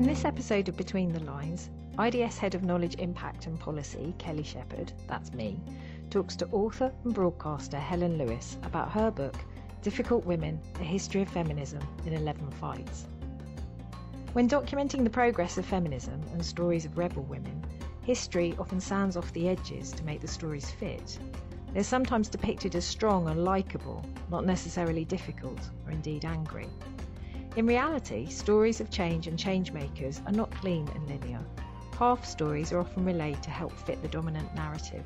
In this episode of Between the Lines, IDS Head of Knowledge Impact and Policy, Kelly Shepherd, that's me, talks to author and broadcaster Helen Lewis about her book, Difficult Women A History of Feminism in 11 Fights. When documenting the progress of feminism and stories of rebel women, history often sands off the edges to make the stories fit. They're sometimes depicted as strong and likeable, not necessarily difficult or indeed angry. In reality, stories of change and changemakers are not clean and linear. Half stories are often relayed to help fit the dominant narrative.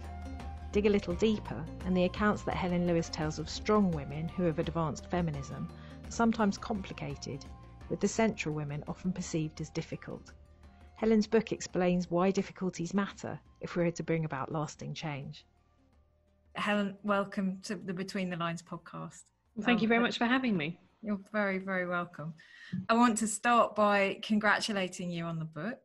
Dig a little deeper, and the accounts that Helen Lewis tells of strong women who have advanced feminism are sometimes complicated, with the central women often perceived as difficult. Helen's book explains why difficulties matter if we're to bring about lasting change. Helen, welcome to the Between the Lines podcast. Well, thank um, you very much for having me. You're very, very welcome. I want to start by congratulating you on the book.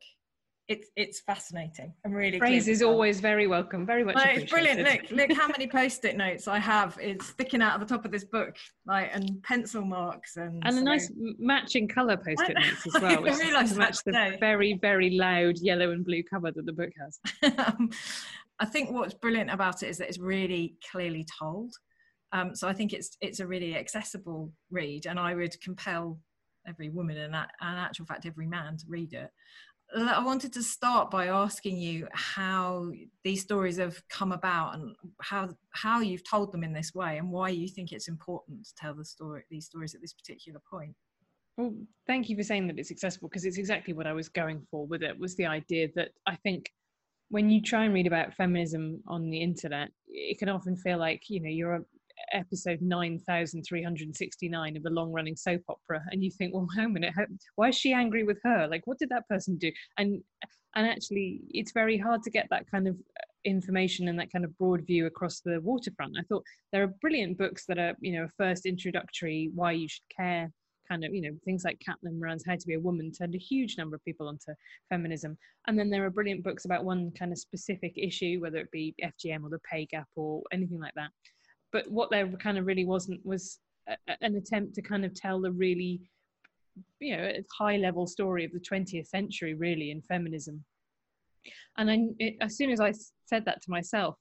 It's it's fascinating. I'm really praise is always very welcome. Very much. Like, it's brilliant. Look, look how many post-it notes I have. It's sticking out of the top of this book, like and pencil marks and and so, a nice matching colour post-it notes as well, which to match the very very loud yellow and blue cover that the book has. um, I think what's brilliant about it is that it's really clearly told. Um, so I think it's it's a really accessible read, and I would compel every woman and, in actual fact every man to read it. I wanted to start by asking you how these stories have come about and how how you've told them in this way and why you think it's important to tell the story these stories at this particular point. Well, thank you for saying that it's accessible because it's exactly what I was going for with it was the idea that I think when you try and read about feminism on the internet, it can often feel like you know you're a, episode 9369 of a long running soap opera and you think well wait a minute why is she angry with her? Like what did that person do? And and actually it's very hard to get that kind of uh, information and that kind of broad view across the waterfront. I thought there are brilliant books that are you know first introductory why you should care kind of you know things like Caitlin Moran's How to Be a Woman turned a huge number of people onto feminism, and then there are brilliant books about one kind of specific issue, whether it be FGM or the pay gap or anything like that but what there kind of really wasn't was a, an attempt to kind of tell the really you know high level story of the 20th century really in feminism. And I, it, as soon as i said that to myself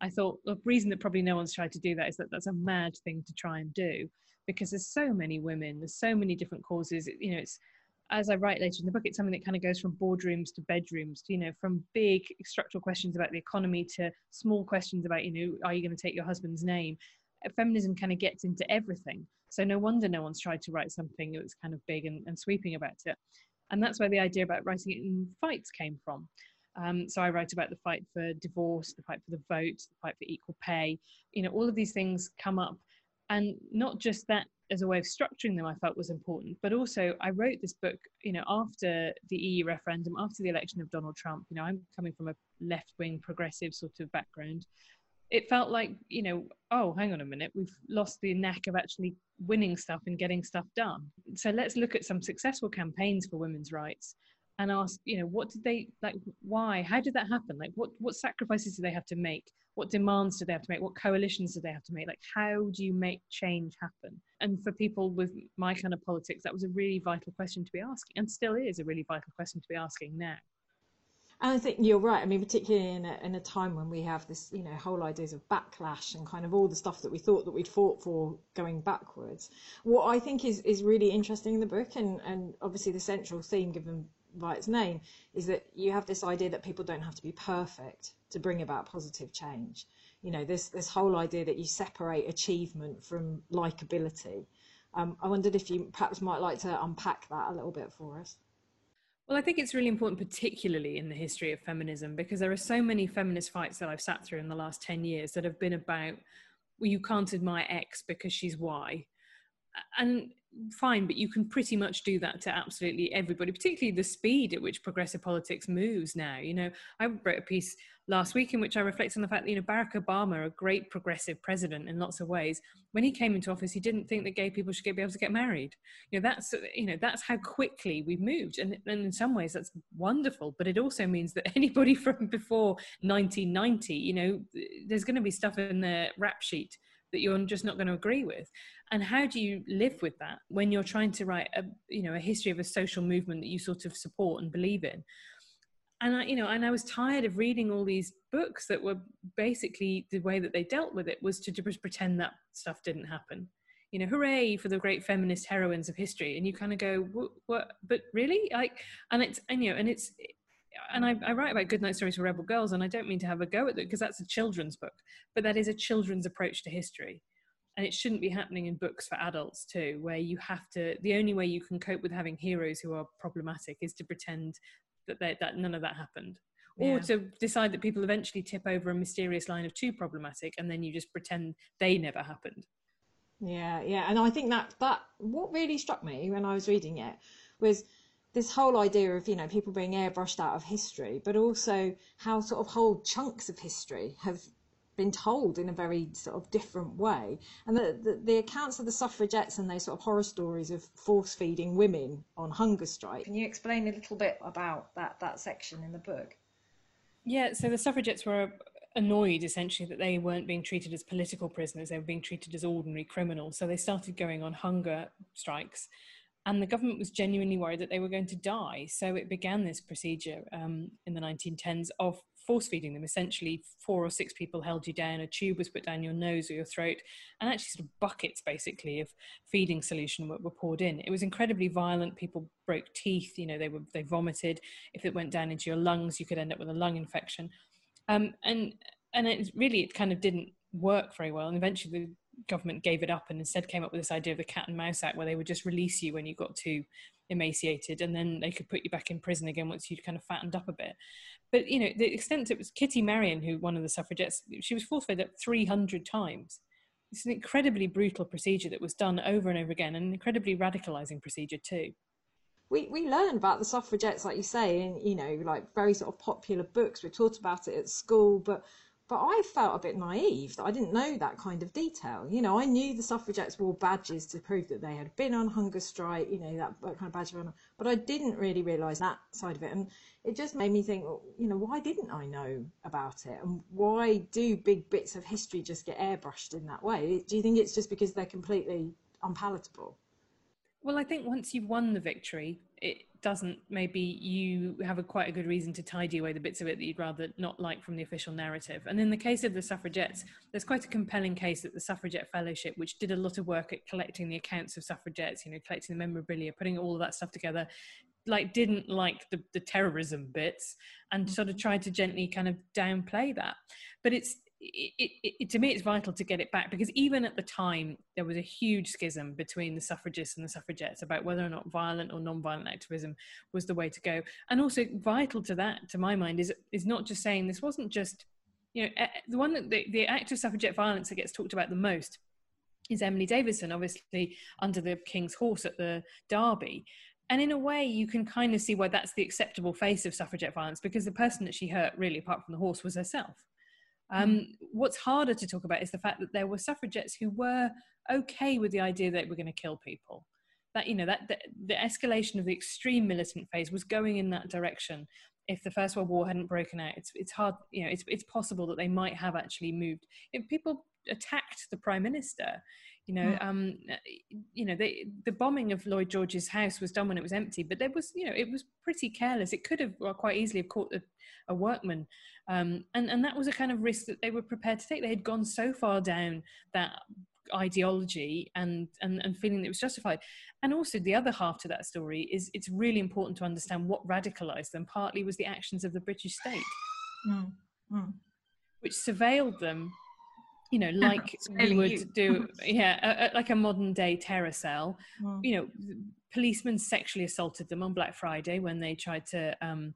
i thought the reason that probably no one's tried to do that is that that's a mad thing to try and do because there's so many women there's so many different causes you know it's as I write later in the book, it's something that kind of goes from boardrooms to bedrooms, to, you know, from big structural questions about the economy to small questions about, you know, are you going to take your husband's name? Uh, feminism kind of gets into everything. So no wonder no one's tried to write something that's kind of big and, and sweeping about it. And that's where the idea about writing it in fights came from. Um, so I write about the fight for divorce, the fight for the vote, the fight for equal pay. You know, all of these things come up, and not just that as a way of structuring them I felt was important. But also, I wrote this book, you know, after the EU referendum, after the election of Donald Trump. You know, I'm coming from a left wing progressive sort of background. It felt like, you know, oh, hang on a minute, we've lost the knack of actually winning stuff and getting stuff done. So let's look at some successful campaigns for women's rights and ask you know what did they like why? How did that happen? Like what what sacrifices do they have to make? What demands do they have to make? What coalitions do they have to make? Like how do you make change happen? And for people with my kind of politics that was a really vital question to be asking and still is a really vital question to be asking now. And I think you're right. I mean, particularly in a, in a time when we have this, you know, whole ideas of backlash and kind of all the stuff that we thought that we'd fought for going backwards. What I think is, is really interesting in the book, and, and obviously the central theme given by its name is that you have this idea that people don't have to be perfect to bring about positive change. You know, this this whole idea that you separate achievement from likability. Um, I wondered if you perhaps might like to unpack that a little bit for us. Well, I think it's really important, particularly in the history of feminism, because there are so many feminist fights that I've sat through in the last 10 years that have been about, well, you can't admire X because she's Y. And fine, but you can pretty much do that to absolutely everybody, particularly the speed at which progressive politics moves now. You know, I wrote a piece last week in which I reflect on the fact that, you know, Barack Obama, a great progressive president in lots of ways, when he came into office, he didn't think that gay people should be able to get married. You know, that's, you know, that's how quickly we moved. And, and in some ways that's wonderful, but it also means that anybody from before 1990, you know, there's going to be stuff in the rap sheet that you're just not going to agree with and how do you live with that when you're trying to write a you know a history of a social movement that you sort of support and believe in and I, you know, and I was tired of reading all these books that were basically the way that they dealt with it was to just pretend that stuff didn't happen. You know, hooray for the great feminist heroines of history, and you kind of go, what, what? But really, like, and it's and you know, and it's, and I, I write about good night stories for rebel girls, and I don't mean to have a go at it because that's a children's book, but that is a children's approach to history. And it shouldn't be happening in books for adults too where you have to the only way you can cope with having heroes who are problematic is to pretend that they, that none of that happened. Or yeah. to decide that people eventually tip over a mysterious line of too problematic and then you just pretend they never happened. Yeah yeah and i think that that what really struck me when i was reading it was this whole idea of you know people being airbrushed out of history but also how sort of whole chunks of history have been told in a very sort of different way. And the, the, the, accounts of the suffragettes and those sort of horror stories of force feeding women on hunger strike. Can you explain a little bit about that, that section in the book? Yeah, so the suffragettes were annoyed essentially that they weren't being treated as political prisoners, they were being treated as ordinary criminals. So they started going on hunger strikes and the government was genuinely worried that they were going to die. So it began this procedure um, in the 1910s of force feeding them. Essentially, four or six people held you down, a tube was put down your nose or your throat, and actually, sort of buckets basically of feeding solution were, were poured in. It was incredibly violent. People broke teeth. You know, they were they vomited. If it went down into your lungs, you could end up with a lung infection. Um, and and it really it kind of didn't work very well. And eventually, the government gave it up and instead came up with this idea of the cat and mouse act where they would just release you when you got too emaciated and then they could put you back in prison again once you'd kind of fattened up a bit. But you know the extent it was kitty marion who one of the suffragettes she was force fed up 300 times. It's an incredibly brutal procedure that was done over and over again an incredibly radicalizing procedure too. We, we learned about the suffragettes like you say in you know like very sort of popular books. We're taught about it at school but but I felt a bit naive that I didn't know that kind of detail. You know, I knew the suffragettes wore badges to prove that they had been on hunger strike, you know, that, kind of badge but I didn't really realise that side of it. And it just made me think, you know, why didn't I know about it? And why do big bits of history just get airbrushed in that way? Do you think it's just because they're completely unpalatable? Well, I think once you've won the victory, it doesn't maybe you have a quite a good reason to tidy away the bits of it that you'd rather not like from the official narrative. And in the case of the suffragettes there's quite a compelling case that the suffragette fellowship which did a lot of work at collecting the accounts of suffragettes you know collecting the memorabilia putting all of that stuff together like didn't like the, the terrorism bits and mm. sort of tried to gently kind of downplay that. But it's it, it, to me, it's vital to get it back because even at the time, there was a huge schism between the suffragists and the suffragettes about whether or not violent or non-violent activism was the way to go. And also, vital to that, to my mind, is is not just saying this wasn't just, you know, eh, the one that the, the act of suffragette violence that gets talked about the most is Emily Davison, obviously under the King's horse at the Derby. And in a way, you can kind of see why that's the acceptable face of suffragette violence because the person that she hurt, really, apart from the horse, was herself. Um, what's harder to talk about is the fact that there were suffragettes who were okay with the idea that we're going to kill people. That you know that the, the escalation of the extreme militant phase was going in that direction. If the First World War hadn't broken out, it's it's hard. You know, it's it's possible that they might have actually moved. If people attacked the prime minister, you know, mm. um, you know, they, the bombing of Lloyd George's house was done when it was empty, but there was, you know, it was pretty careless. It could have well, quite easily have caught a, a workman, um, and and that was a kind of risk that they were prepared to take. They had gone so far down that ideology and, and and feeling that it was justified and also the other half to that story is it's really important to understand what radicalized them partly was the actions of the british state mm. Mm. which surveilled them you know like we would do yeah a, a, like a modern day terror cell mm. you know policemen sexually assaulted them on black friday when they tried to um,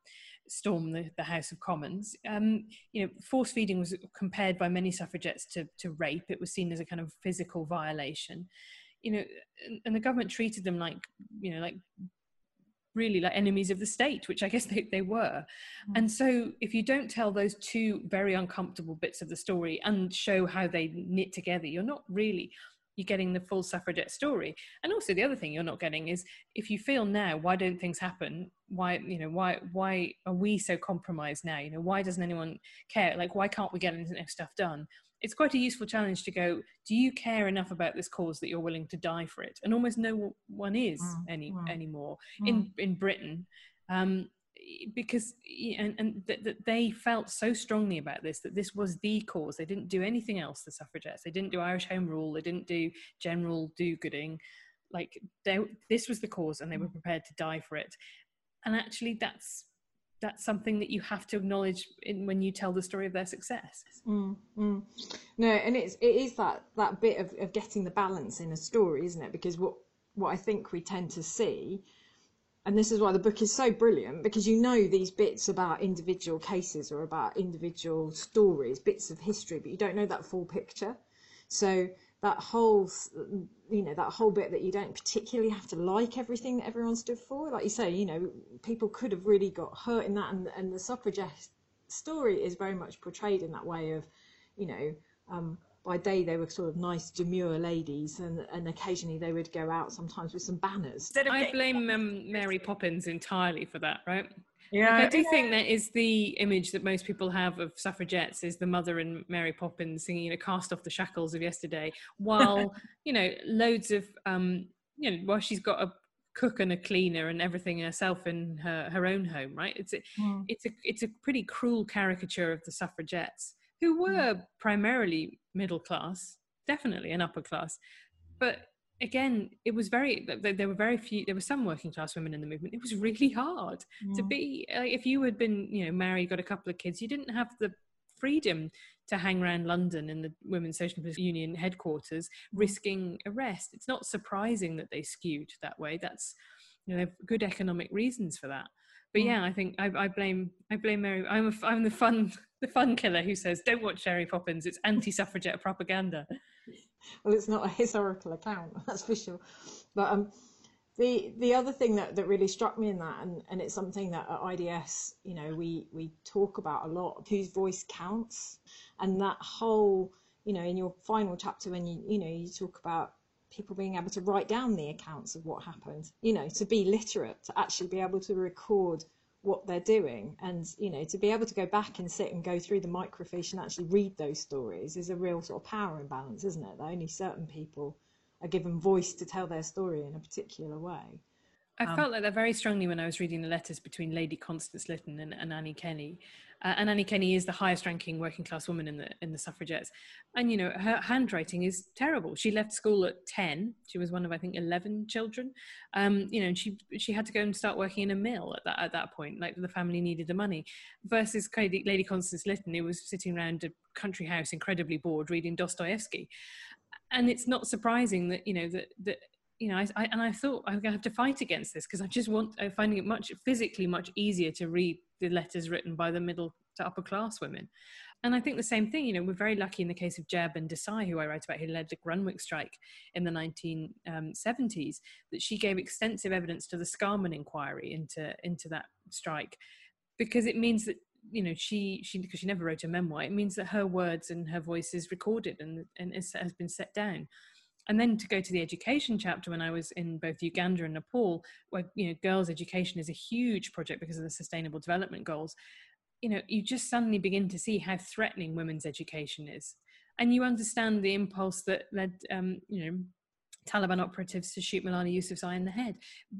storm the, the house of commons. Um, you know force feeding was compared by many suffragettes to, to rape. It was seen as a kind of physical violation. You know and the government treated them like you know like really like enemies of the state, which I guess they, they were. Mm. And so, if you don't tell those two very uncomfortable bits of the story and show how they knit together, you're not really you're getting the full suffragette story. And also, the other thing you're not getting is if you feel now, why don't things happen? Why you know why why are we so compromised now? You know why doesn't anyone care? Like why can't we get enough stuff done? It's quite a useful challenge to go do you care enough about this cause that you're willing to die for it? And almost no one is mm, any mm, anymore mm. in in britain. Um, because and, and th- th- they felt so strongly about this that this was the cause. They didn't do anything else the suffragettes. They didn't do irish home rule. They didn't do general do-gooding. Like they, this was the cause and they were mm. prepared to die for it. And actually that's that's something that you have to acknowledge in when you tell the story of their success. Mm, mm. no and it's it is that that bit of, of getting the balance in a story isn't it? Because what what i think we tend to see and this is why the book is so brilliant because you know these bits about individual cases or about individual stories bits of history but you don't know that full picture. So that whole you know that whole bit that you don't particularly have to like everything that everyone stood for. Like you say you know people could have really got hurt in that and, and the suffragette story is very much portrayed in that way of you know um, by day they were sort of nice demure ladies and, and occasionally they would go out sometimes with some banners. I blame um, mary poppins entirely for that right yeah, like I do think that is the image that most people have of suffragettes is the mother and Mary Poppins singing, you know, cast off the shackles of yesterday, while you know, loads of um, you know, while she's got a cook and a cleaner and everything herself in her her own home, right? It's a, mm. it's a it's a pretty cruel caricature of the suffragettes who hmm. were mm. primarily middle class, definitely an upper class, but again it was very there were very few there were some working class women in the movement. It was really hard to be like, if you had been you know married got a couple of kids you didn't have the freedom to hang around london in the women's socialist union headquarters mm. risking arrest. It's not surprising that they skewed that way. That's you know good economic reasons for that. But mm. yeah i think i, I blame i blame mary i'm a, i'm the fun the fun killer who says don't watch Mary Poppins. It's anti-suffragette propaganda well, it's not a historical account, that's for sure. But um, the the other thing that, that really struck me in that, and, and it's something that at IDS, you know, we we talk about a lot, whose voice counts, and that whole, you know, in your final chapter when you you know you talk about people being able to write down the accounts of what happened, you know, to be literate, to actually be able to record what they're doing. And you know to be able to go back and sit and go through the microfiche and actually read those stories is a real sort of power imbalance isn't it? That only certain people are given voice to tell their story in a particular way. I um, felt like that very strongly when I was reading the letters between Lady Constance Lytton and, and Annie Kenney. Uh, and Annie Kenney is the highest ranking working class woman in the in the suffragettes. And you know, her handwriting is terrible. She left school at 10. She was one of I think 11 children. Um, you know, she she had to go and start working in a mill at that at that point. Like the family needed the money. Versus Lady Constance Lytton who was sitting around a country house incredibly bored reading Dostoevsky and it's not surprising that you know that that you know, I, I, and I thought I'm going to have to fight against this because I just want, I'm finding it much physically much easier to read the letters written by the middle to upper class women. And I think the same thing, you know, we're very lucky in the case of Jayaben Desai, who I write about, who led the Grunwick strike in the 1970s, um, that she gave extensive evidence to the Scarman inquiry into, into that strike, because it means that you know she she because she never wrote a memoir it means that her words and her voice is recorded and and has been set down and then to go to the education chapter when I was in both Uganda and Nepal, where you know girls' education is a huge project because of the Sustainable Development Goals. You know, you just suddenly begin to see how threatening women's education is, and you understand the impulse that led, um, you know, Taliban operatives to shoot Malala Yousafzai in the head.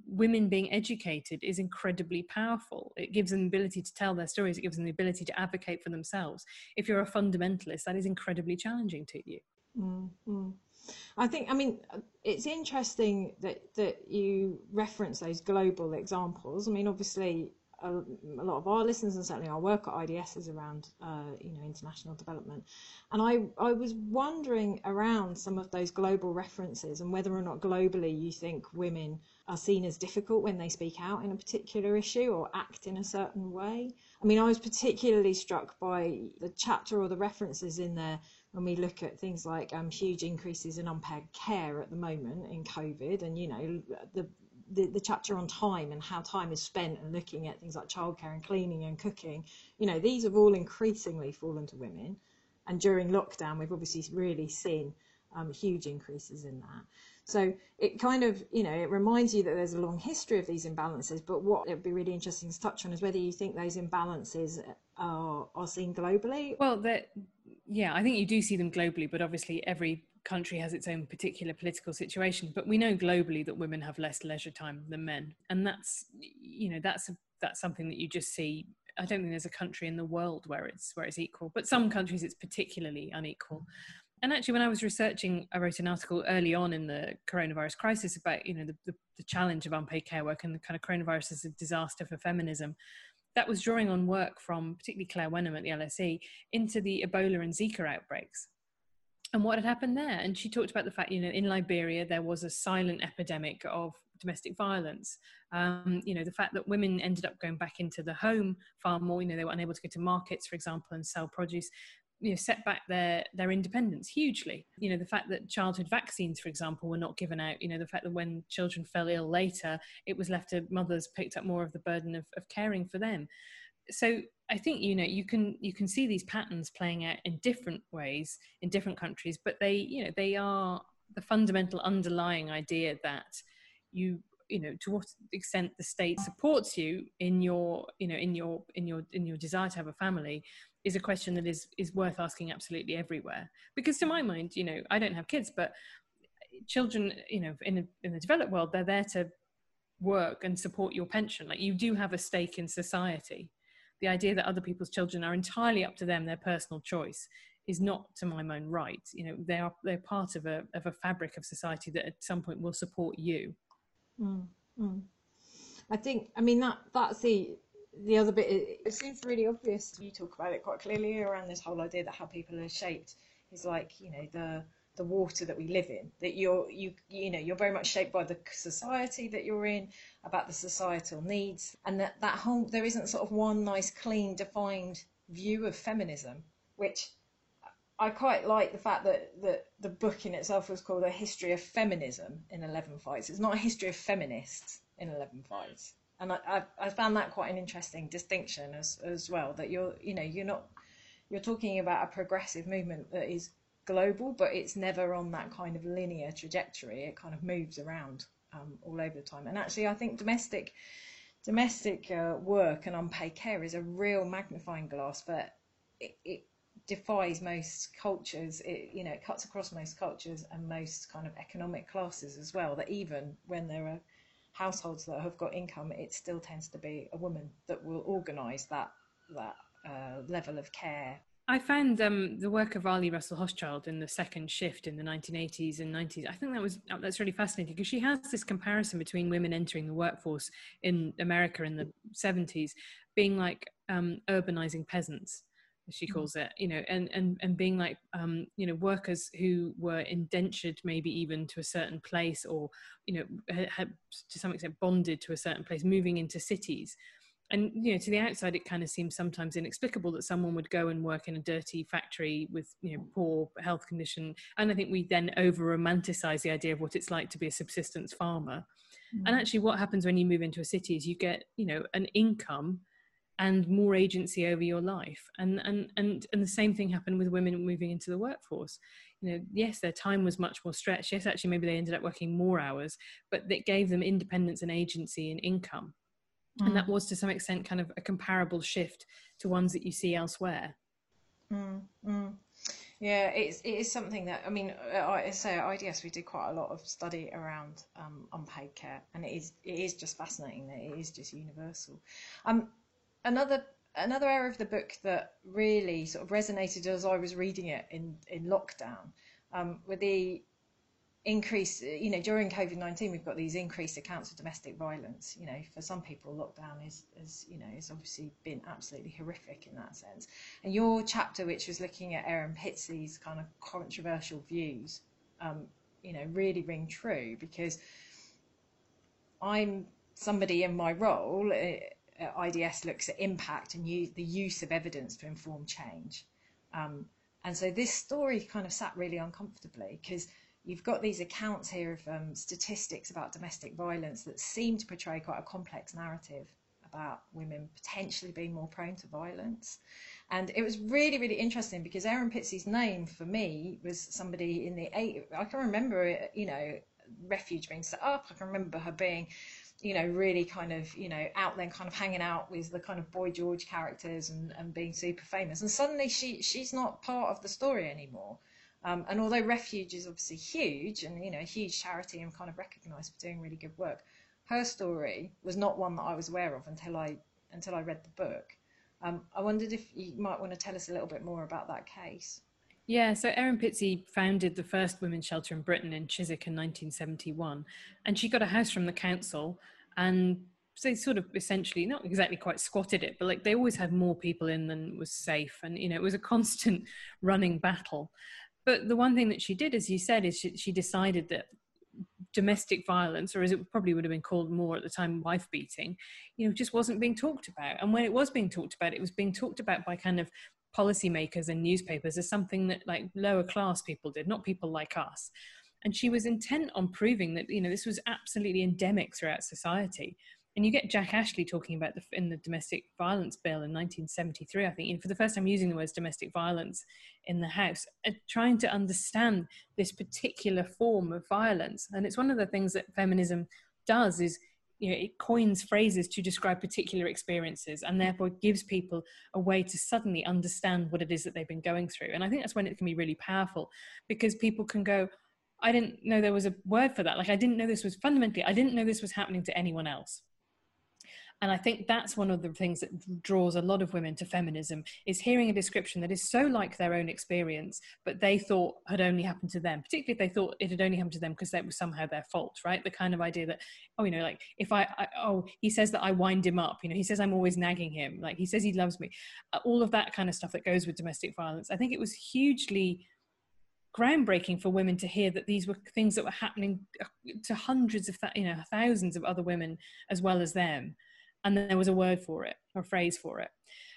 Women being educated is incredibly powerful. It gives them the ability to tell their stories. It gives them the ability to advocate for themselves. If you're a fundamentalist, that is incredibly challenging to you. Mm-hmm. I think, I mean, it's interesting that, that you reference those global examples. I mean, obviously, a, a lot of our listeners and certainly our work at IDS is around, uh, you know, international development. And I, I was wondering around some of those global references and whether or not globally you think women are seen as difficult when they speak out in a particular issue or act in a certain way. I mean, I was particularly struck by the chapter or the references in there when we look at things like um, huge increases in unpaid care at the moment in COVID, and you know the, the, the chapter on time and how time is spent and looking at things like childcare and cleaning and cooking, you know these have all increasingly fallen to women, and during lockdown we've obviously really seen um, huge increases in that. So it kind of, you know, it reminds you that there's a long history of these imbalances. But what it would be really interesting to touch on is whether you think those imbalances are, are seen globally. Well, that Yeah, I think you do see them globally, but obviously every country has its own particular political situation. But we know globally that women have less leisure time than men, and that's you know that's a, that's something that you just see. I don't think there's a country in the world where it's where it's equal, but some countries it's particularly unequal. And actually, when I was researching, I wrote an article early on in the coronavirus crisis about you know the, the, the challenge of unpaid care work and the kind of coronavirus as a disaster for feminism that was drawing on work from particularly Claire Wenham at the LSE into the Ebola and Zika outbreaks and what had happened there. And she talked about the fact, you know, in Liberia, there was a silent epidemic of domestic violence. Um, you know, the fact that women ended up going back into the home far more, you know, they were unable to go to markets, for example, and sell produce you know set back their their independence hugely. You know the fact that childhood vaccines for example were not given out you know the fact that when children fell ill later it was left to mothers picked up more of the burden of, of caring for them. So i think you know you can you can see these patterns playing out in different ways in different countries but they you know they are the fundamental underlying idea that you you know to what extent the state supports you in your you know in your in your in your desire to have a family is a question that is is worth asking absolutely everywhere. Because to my mind you know i don't have kids but children you know in, a, in the developed world they're there to work and support your pension. Like you do have a stake in society. The idea that other people's children are entirely up to them their personal choice is not to my mind right. You know they are they're part of a of a fabric of society that at some point will support you. Mm, mm. i think i mean that that's the the other bit, it, seems really obvious. You talk about it quite clearly around this whole idea that how people are shaped is like, you know, the the water that we live in that you're you you know you're very much shaped by the society that you're in about the societal needs and that that whole there isn't sort of one nice clean defined view of feminism which I quite like the fact that, that the book in itself was called A History of Feminism in 11 Fights. It's not a history of feminists in 11 Fights and I, I, found that quite an interesting distinction as as well. That you're you know you're not you're talking about a progressive movement that is global, but it's never on that kind of linear trajectory. It kind of moves around um, all over the time. And actually, I think domestic domestic uh, work and unpaid care is a real magnifying glass, but it, it defies most cultures. It you know it cuts across most cultures and most kind of economic classes as well. That even when there are households that have got income, it still tends to be a woman that will organise that that uh, level of care. I found um, the work of Arlie Russell Hochschild in the second shift in the 1980s and 90s. I think that was that's really fascinating because she has this comparison between women entering the workforce in America in the 70s being like um, urbanizing peasants she mm. calls it you know and and and being like um you know workers who were indentured maybe even to a certain place or you know had to some extent bonded to a certain place moving into cities and you know to the outside it kind of seems sometimes inexplicable that someone would go and work in a dirty factory with you know poor health condition and i think we then over romanticize the idea of what it's like to be a subsistence farmer mm. and actually what happens when you move into a city is you get you know an income and more agency over your life and and and and the same thing happened with women moving into the workforce you know yes their time was much more stretched yes actually maybe they ended up working more hours but it gave them independence and agency and income mm. and that mm. was to some extent kind of a comparable shift to ones that you see elsewhere mm, mm. Yeah, it's it is something that I mean, I say at IDS we did quite a lot of study around um, unpaid care, and it is it is just fascinating that it is just universal. Um, another another area of the book that really sort of resonated as I was reading it in in lockdown um, with the increase you know during covid-19 we've got these increased accounts of domestic violence. You know for some people lockdown is is you know has obviously been absolutely horrific in that sense. And your chapter which was looking at Erin Pizzey's kind of controversial views um, you know really ring true because I'm somebody in my role eh, IDS looks at impact and the use of evidence to inform change. Um, and so this story kind of sat really uncomfortably because you've got these accounts here of um, statistics about domestic violence that seem to portray quite a complex narrative about women potentially being more prone to violence. And it was really, really interesting because Erin Pizzey's name for me was somebody in the eight. I can remember it, you know, refuge being set up. I can remember her being you know, really kind of, you know, out there kind of hanging out with the kind of boy George characters and, and being super famous. And suddenly she she's not part of the story anymore. Um, and although Refuge is obviously huge and, you know, a huge charity and kind of recognised for doing really good work, her story was not one that I was aware of until I until I read the book. Um, I wondered if you might want to tell us a little bit more about that case. Yeah, so Erin Pizzey founded the first women's shelter in Britain in Chiswick in 1971, and she got a house from the council, and they sort of essentially not exactly quite squatted it, but like they always had more people in than was safe, and you know it was a constant running battle. But the one thing that she did, as you said, is she, she decided that domestic violence, or as it probably would have been called more at the time, wife beating, you know, just wasn't being talked about. And when it was being talked about, it was being talked about by kind of policymakers and newspapers as something that like lower class people did, not people like us. And she was intent on proving that you know this was absolutely endemic throughout society. And you get Jack Ashley talking about the in the domestic violence bill in 1973, I think, you know, for the first time using the words domestic violence in the House, uh, trying to understand this particular form of violence. And it's one of the things that feminism does is you know, it coins phrases to describe particular experiences and therefore gives people a way to suddenly understand what it is that they've been going through. And I think that's when it can be really powerful because people can go, I didn't know there was a word for that. Like, I didn't know this was fundamentally, I didn't know this was happening to anyone else and i think that's one of the things that draws a lot of women to feminism is hearing a description that is so like their own experience but they thought had only happened to them particularly if they thought it had only happened to them because that was somehow their fault right? The kind of idea that oh you know like if I, I oh he says that i wind him up you know he says i'm always nagging him like he says he loves me uh, all of that kind of stuff that goes with domestic violence. I think it was hugely groundbreaking for women to hear that these were things that were happening uh, to hundreds of you know thousands of other women as well as them and there was a word for it or phrase for it.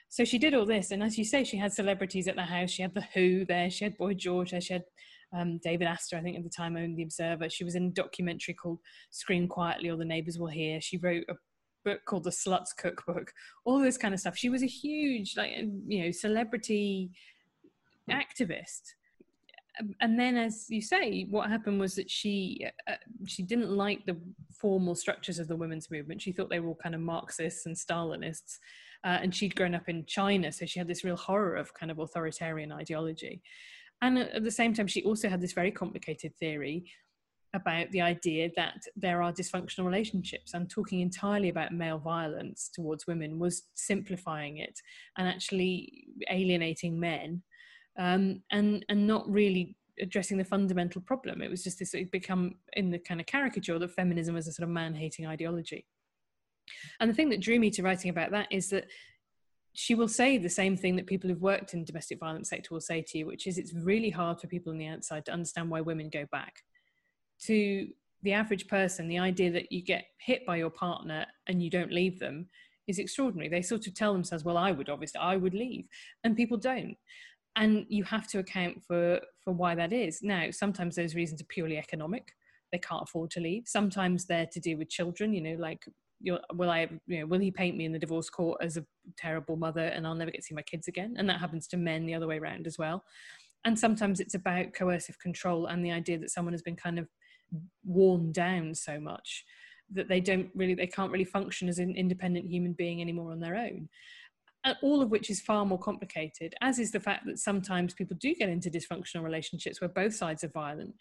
So she did all this and as you say she had celebrities at the house. She had the who there. She had boy george she had um, david astor i think at the time owned the observer. She was in a documentary called scream quietly or the neighbors will hear. She wrote a book called the sluts cookbook. All this kind of stuff. She was a huge like you know celebrity activist and then as you say what happened was that she uh, she didn't like the formal structures of the women's movement. She thought they were all kind of marxists and stalinists uh, and she'd grown up in china so she had this real horror of kind of authoritarian ideology. And at the same time she also had this very complicated theory about the idea that there are dysfunctional relationships and talking entirely about male violence towards women was simplifying it and actually alienating men um, and and not really addressing the fundamental problem. It was just this it become in the kind of caricature that feminism was a sort of man-hating ideology. And the thing that drew me to writing about that is that she will say the same thing that people who've worked in domestic violence sector will say to you, which is it's really hard for people on the outside to understand why women go back. To the average person, the idea that you get hit by your partner and you don't leave them is extraordinary. They sort of tell themselves, well, I would obviously, I would leave. And people don't and you have to account for for why that is. Now sometimes those reasons are purely economic. They can't afford to leave. Sometimes they're to do with children you know like will i you know will he paint me in the divorce court as a terrible mother and i'll never get to see my kids again? And that happens to men the other way around as well. And sometimes it's about coercive control and the idea that someone has been kind of worn down so much that they don't really they can't really function as an independent human being anymore on their own Uh, all of which is far more complicated, as is the fact that sometimes people do get into dysfunctional relationships where both sides are violent.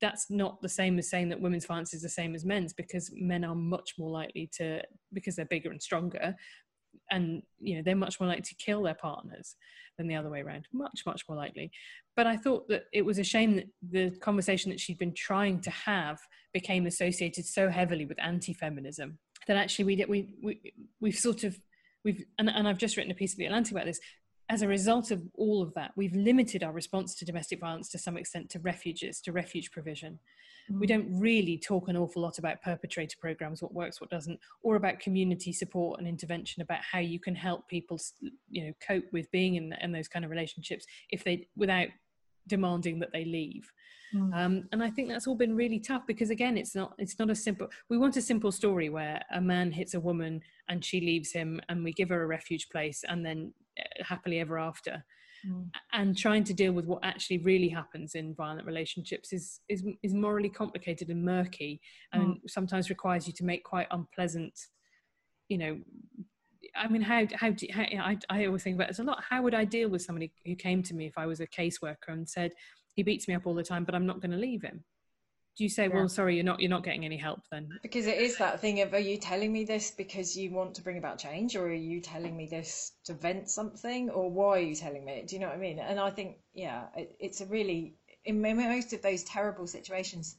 That's not the same as saying that women's violence is the same as men's because men are much more likely to, because they're bigger and stronger, and you know they're much more likely to kill their partners than the other way around much much more likely but i thought that it was a shame that the conversation that she'd been trying to have became associated so heavily with anti-feminism that actually we we, we we've sort of we've and, and I've just written a piece of the Atlantic about this. As a result of all of that, we've limited our response to domestic violence to some extent to refuges, to refuge provision. Mm. We don't really talk an awful lot about perpetrator programs, what works, what doesn't, or about community support and intervention about how you can help people, you know, cope with being in, in those kind of relationships if they without demanding that they leave. Mm. Um, and I think that's all been really tough because again, it's not it's not a simple. We want a simple story where a man hits a woman and she leaves him, and we give her a refuge place, and then uh, happily ever after. mm. and trying to deal with what actually really happens in violent relationships is is is morally complicated and murky and mm. sometimes requires you to make quite unpleasant you know I mean, how how, do, how I, I always think about it a lot. How would I deal with somebody who came to me if I was a caseworker and said he beats me up all the time, but I'm not going to leave him? do you say yeah. well sorry you're not you're not getting any help then because it is that thing of are you telling me this because you want to bring about change or are you telling me this to vent something or why are you telling me do you know what i mean and i think yeah it, it's a really in most of those terrible situations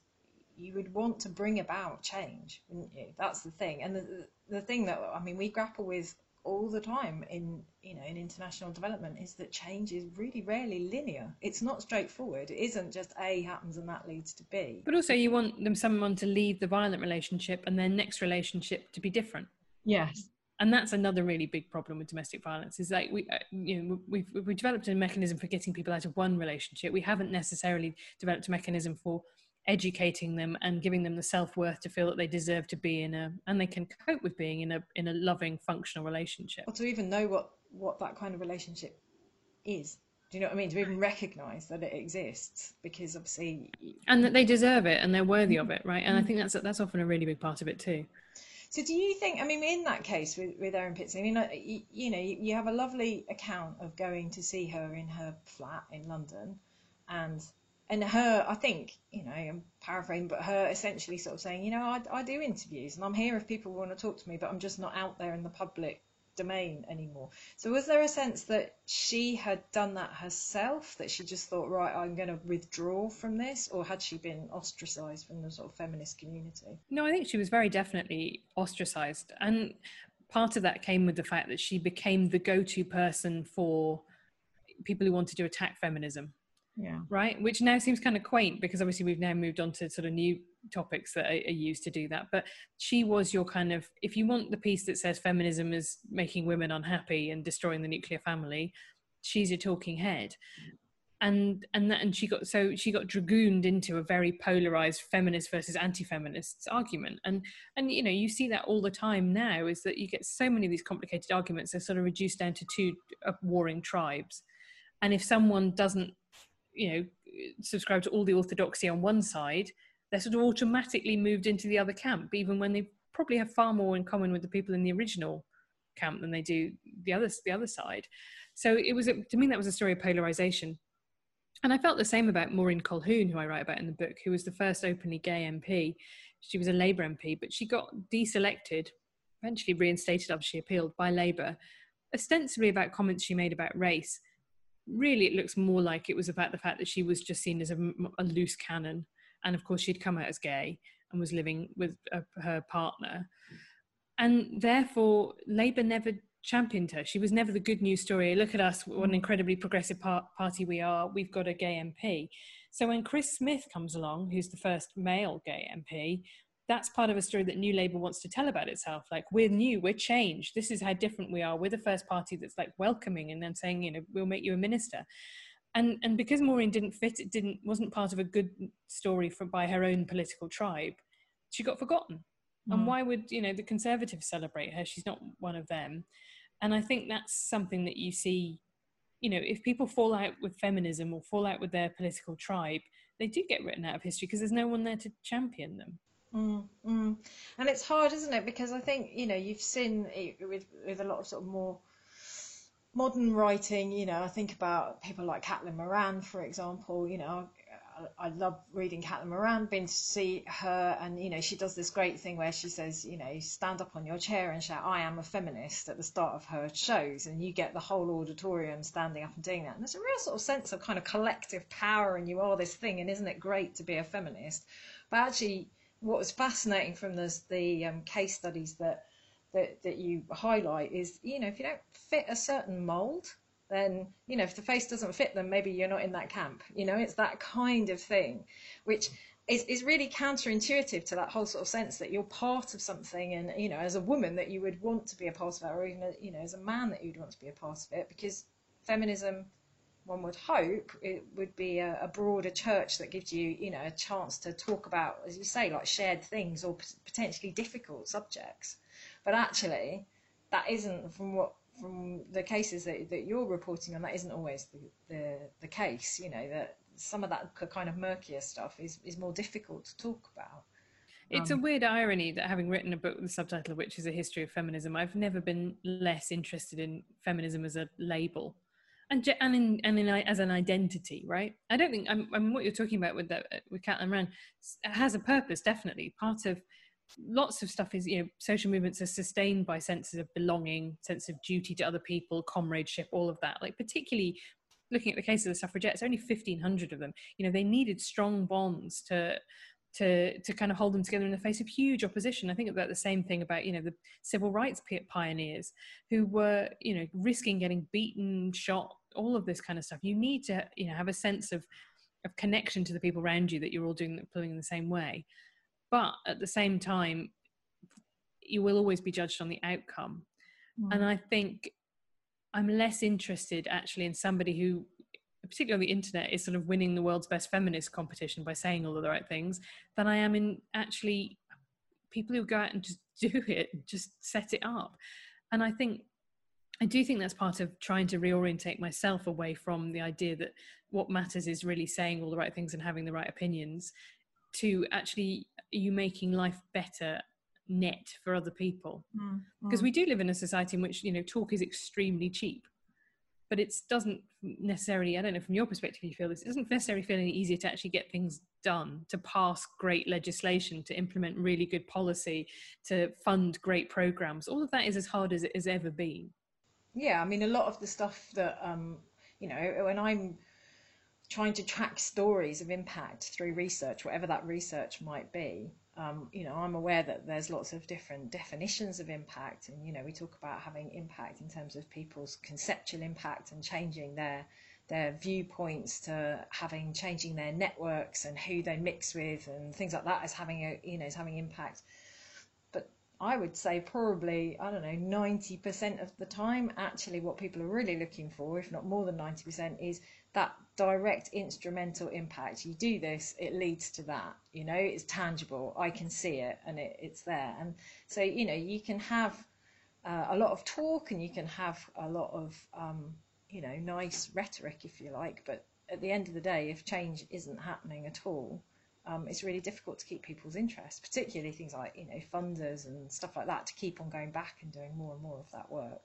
you would want to bring about change wouldn't you? That's the thing. And the, the thing that i mean we grapple with all the time in you know in international development is that change is really rarely linear. It's not straightforward. It isn't just a happens and that leads to b. But also you want them someone to leave the violent relationship and their next relationship to be different. Yes. And that's another really big problem with domestic violence is like we uh, you know we've we've developed a mechanism for getting people out of one relationship. We haven't necessarily developed a mechanism for educating them and giving them the self-worth to feel that they deserve to be in a and they can cope with being in a in a loving functional relationship. Or to even know what what that kind of relationship is. Do you know what i mean? To even recognize that it exists because obviously and that they deserve it and they're worthy mm-hmm. of it right? And i mm-hmm. think that's that's often a really big part of it too. So do you think i mean in that case with, with erin pitts i mean you, you know you, you have a lovely account of going to see her in her flat in london and and her, I think, you know, I'm paraphrasing, but her essentially sort of saying, you know, I, I do interviews and I'm here if people want to talk to me, but I'm just not out there in the public domain anymore. So was there a sense that she had done that herself, that she just thought, right, I'm going to withdraw from this, or had she been ostracized from the sort of feminist community? No, I think she was very definitely ostracized. And part of that came with the fact that she became the go to person for people who wanted to attack feminism yeah. Right? Which now seems kind of quaint because obviously we've now moved on to sort of new topics that are, are, used to do that. But she was your kind of if you want the piece that says feminism is making women unhappy and destroying the nuclear family she's your talking head. And and that, and she got so she got dragooned into a very polarized feminist versus anti-feminist argument. And and you know you see that all the time now is that you get so many of these complicated arguments they're sort of reduced down to two uh, warring tribes. And if someone doesn't you know subscribe to all the orthodoxy on one side they're sort of automatically moved into the other camp even when they probably have far more in common with the people in the original camp than they do the other the other side. So it was to me that was a story of polarization. And I felt the same about Maureen Colquhoun, who I write about in the book, who was the first openly gay MP. She was a Labour MP, but she got deselected, eventually reinstated after she appealed by Labour, ostensibly about comments she made about race really it looks more like it was about the fact that she was just seen as a, a loose cannon. And of course she'd come out as gay and was living with a, her partner. And therefore labour never championed her. She was never the good news story. Look at us what an incredibly progressive par- party we are. We've got a gay mp so when chris smith comes along who's the first male gay mp that's part of a story that New Labour wants to tell about itself. Like we're new, we're changed. This is how different we are. We're the first party that's like welcoming and then saying, you know, we'll make you a minister. And and because Maureen didn't fit, it didn't wasn't part of a good story for by her own political tribe. She got forgotten. Mm. And why would you know the Conservatives celebrate her? She's not one of them. And I think that's something that you see. You know, if people fall out with feminism or fall out with their political tribe, they do get written out of history because there's no one there to champion them. Mm, mm. And it's hard, isn't it? Because I think you know you've seen with with a lot of sort of more modern writing. You know, I think about people like Caitlin Moran, for example. You know, I, I love reading Caitlin Moran. Been to see her, and you know, she does this great thing where she says, you know, stand up on your chair and shout, "I am a feminist" at the start of her shows, and you get the whole auditorium standing up and doing that. And there's a real sort of sense of kind of collective power, and you are this thing, and isn't it great to be a feminist? But actually what was fascinating from the, the um, case studies that, that that you highlight is you know if you don't fit a certain mold then you know if the face doesn't fit them maybe you're not in that camp you know it's that kind of thing which is, is really counterintuitive to that whole sort of sense that you're part of something and you know as a woman that you would want to be a part of it or even you know as a man that you'd want to be a part of it because feminism one would hope it would be a, a, broader church that gives you, you know, a chance to talk about, as you say, like shared things or p- potentially difficult subjects. But actually, that isn't from what from the cases that, that you're reporting on, that isn't always the, the, the case. You know that some of that kind of murkier stuff is is more difficult to talk about. It's um, a weird irony that having written a book with the subtitle of which is a history of feminism, I've never been less interested in feminism as a label, and and in and in as an identity, right? I don't think I mean what you're talking about with that with Caitlin Moran has a purpose, definitely. Part of lots of stuff is you know social movements are sustained by senses of belonging, sense of duty to other people, comradeship, all of that. Like particularly looking at the case of the suffragettes, only 1,500 of them. You know, they needed strong bonds to to to kind of hold them together in the face of huge opposition. I think about the same thing about you know the civil rights pioneers who were you know risking getting beaten, shot, all of this kind of stuff. You need to you know have a sense of of connection to the people around you that you're all doing pulling in the same way. But at the same time, you will always be judged on the outcome. Mm. And I think I'm less interested actually in somebody who particularly on the internet, is sort of winning the world's best feminist competition by saying all of the right things than I am in actually people who go out and just do it, just set it up. And I think I do think that's part of trying to reorientate myself away from the idea that what matters is really saying all the right things and having the right opinions to actually you making life better net for other people. Mm, because mm. we do live in a society in which you know talk is extremely cheap but it doesn't necessarily i don't know from your perspective you feel this it doesn't necessarily feel any easier to actually get things done to pass great legislation to implement really good policy to fund great programs. All of that is as hard as it has ever been yeah i mean a lot of the stuff that um you know when i'm trying to track stories of impact through research whatever that research might be um, you know, I'm aware that there's lots of different definitions of impact, and you know, we talk about having impact in terms of people's conceptual impact and changing their their viewpoints to having changing their networks and who they mix with and things like that as having a you know as having impact. I would say probably I don't know 90% of the time, actually, what people are really looking for, if not more than 90%, is that direct instrumental impact. You do this, it leads to that. You know, it's tangible. I can see it, and it, it's there. And so, you know, you can have uh, a lot of talk, and you can have a lot of, um, you know, nice rhetoric, if you like. But at the end of the day, if change isn't happening at all, um, it's really difficult to keep people's interest, particularly things like you know funders and stuff like that, to keep on going back and doing more and more of that work.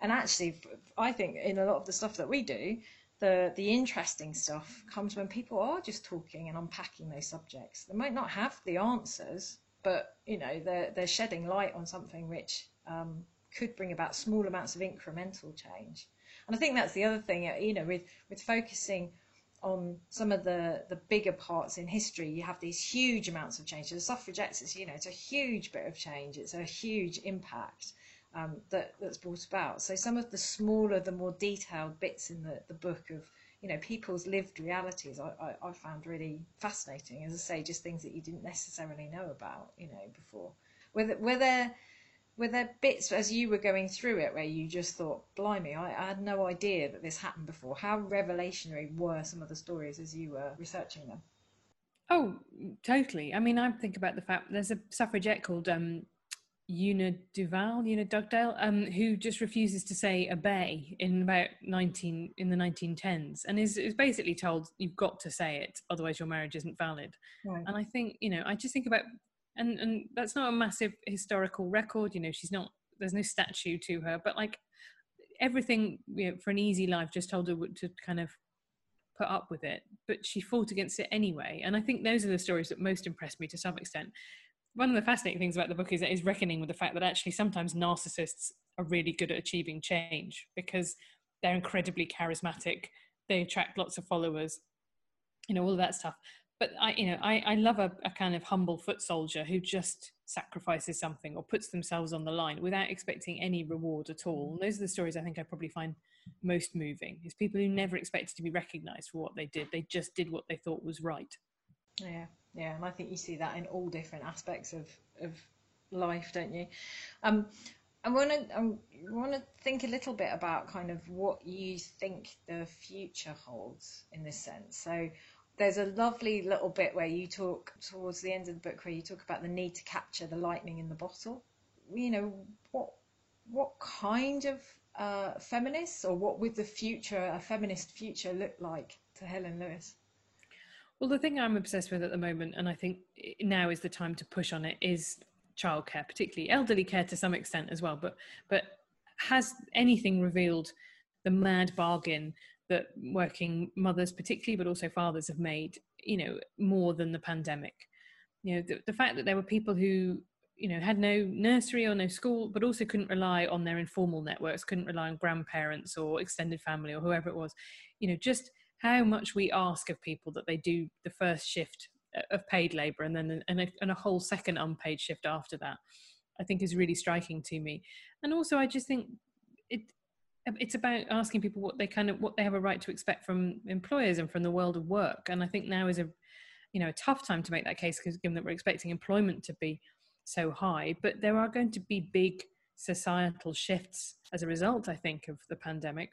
And actually, I think in a lot of the stuff that we do, the the interesting stuff comes when people are just talking and unpacking those subjects. They might not have the answers, but you know they're they're shedding light on something which um, could bring about small amounts of incremental change. And I think that's the other thing. You know, with with focusing on some of the the bigger parts in history, you have these huge amounts of change. So the suffragettes, it's, you know, it's a huge bit of change. It's a huge impact um, that, that's brought about. So some of the smaller, the more detailed bits in the, the book of you know people's lived realities, I, I, I found really fascinating. As I say, just things that you didn't necessarily know about, you know, before. Were there, were there bits as you were going through it where you just thought, blimey, I, I, had no idea that this happened before? How revelationary were some of the stories as you were researching them? Oh, totally. I mean, I think about the fact there's a suffragette called um, Una Duval, Una Dugdale, um, who just refuses to say obey in about 19 in the 1910s, and is is basically told you've got to say it, otherwise your marriage isn't valid. Right. And I think you know, I just think about, and and that's not a massive historical record. You know, she's not. There's no statue to her, but like everything you know, for an easy life, just told her to kind of put up with it, but she fought against it anyway. And I think those are the stories that most impressed me to some extent one of the fascinating things about the book is it is reckoning with the fact that actually sometimes narcissists are really good at achieving change because they're incredibly charismatic they attract lots of followers you know all of that stuff but i you know i, I love a, a kind of humble foot soldier who just sacrifices something or puts themselves on the line without expecting any reward at all and those are the stories i think i probably find most moving is people who never expected to be recognized for what they did they just did what they thought was right yeah yeah, and I think you see that in all different aspects of of life, don't you? Um, I want to I want to think a little bit about kind of what you think the future holds in this sense. So there's a lovely little bit where you talk towards the end of the book where you talk about the need to capture the lightning in the bottle. You know what what kind of uh, feminists, or what would the future, a feminist future, look like to Helen Lewis? Well, the thing I'm obsessed with at the moment, and I think now is the time to push on it, is childcare, particularly elderly care to some extent as well. But but has anything revealed the mad bargain that working mothers, particularly, but also fathers, have made? You know, more than the pandemic. You know, the, the fact that there were people who you know had no nursery or no school but also couldn't rely on their informal networks couldn't rely on grandparents or extended family or whoever it was you know just how much we ask of people that they do the first shift uh, of paid labor and then and a, and a whole second unpaid shift after that i think is really striking to me and also i just think it it's about asking people what they kind of what they have a right to expect from employers and from the world of work. And i think now is a you know a tough time to make that case because given that we're expecting employment to be so high. But there are going to be big societal shifts as a result i think of the pandemic.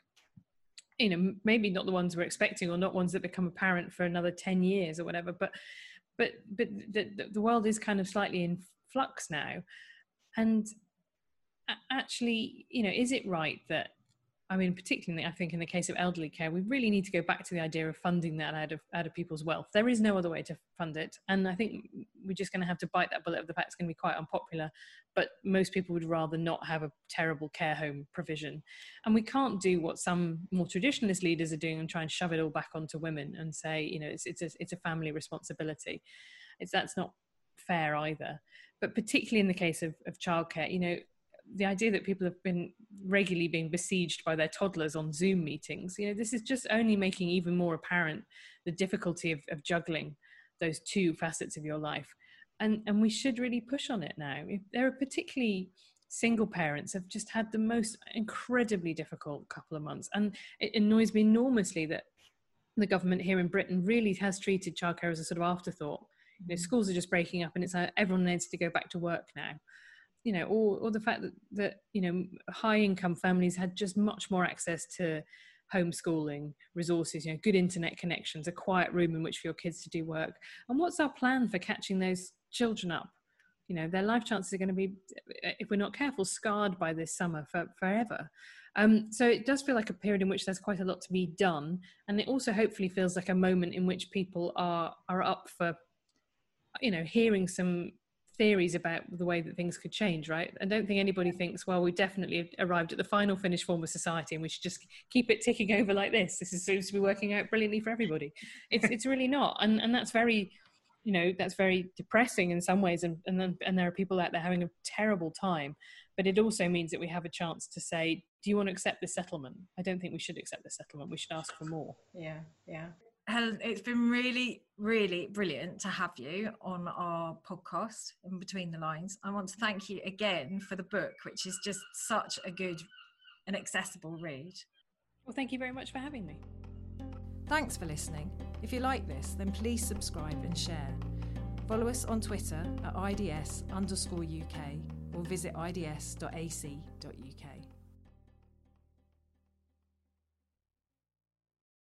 You know maybe not the ones we're expecting or not ones that become apparent for another 10 years or whatever but but but the, the world is kind of slightly in flux now. And actually you know is it right that I mean, particularly, I think in the case of elderly care, we really need to go back to the idea of funding that out of out of people's wealth. There is no other way to fund it, and I think we're just going to have to bite that bullet of the fact it's going to be quite unpopular. But most people would rather not have a terrible care home provision, and we can't do what some more traditionalist leaders are doing and try and shove it all back onto women and say, you know, it's it's a, it's a family responsibility. It's that's not fair either. But particularly in the case of, of childcare, you know, the idea that people have been regularly being besieged by their toddlers on Zoom meetings, you know, this is just only making even more apparent the difficulty of, of juggling those two facets of your life. And, and we should really push on it now. If there are particularly single parents have just had the most incredibly difficult couple of months. And it annoys me enormously that the government here in Britain really has treated childcare as a sort of afterthought. You know, mm-hmm. schools are just breaking up and it's like everyone needs to go back to work now you know, or, or the fact that, that, you know, high income families had just much more access to homeschooling resources, you know, good internet connections, a quiet room in which for your kids to do work. And what's our plan for catching those children up? You know, their life chances are going to be, if we're not careful, scarred by this summer for forever. Um, so it does feel like a period in which there's quite a lot to be done, and it also hopefully feels like a moment in which people are are up for, you know, hearing some theories about the way that things could change, right? I don't think anybody thinks, well, we definitely arrived at the final finished form of society and we should just keep it ticking over like this. This is, seems to be working out brilliantly for everybody. It's, it's really not. And, and that's very, you know, that's very depressing in some ways. And, and, then, and there are people out there having a terrible time. But it also means that we have a chance to say, do you want to accept this settlement? I don't think we should accept this settlement. We should ask for more. Yeah, yeah. Helen, it's been really, really brilliant to have you on our podcast in between the lines. I want to thank you again for the book, which is just such a good and accessible read. Well, thank you very much for having me. Thanks for listening. If you like this, then please subscribe and share. Follow us on Twitter at IDS underscore UK or visit ids.ac.uk.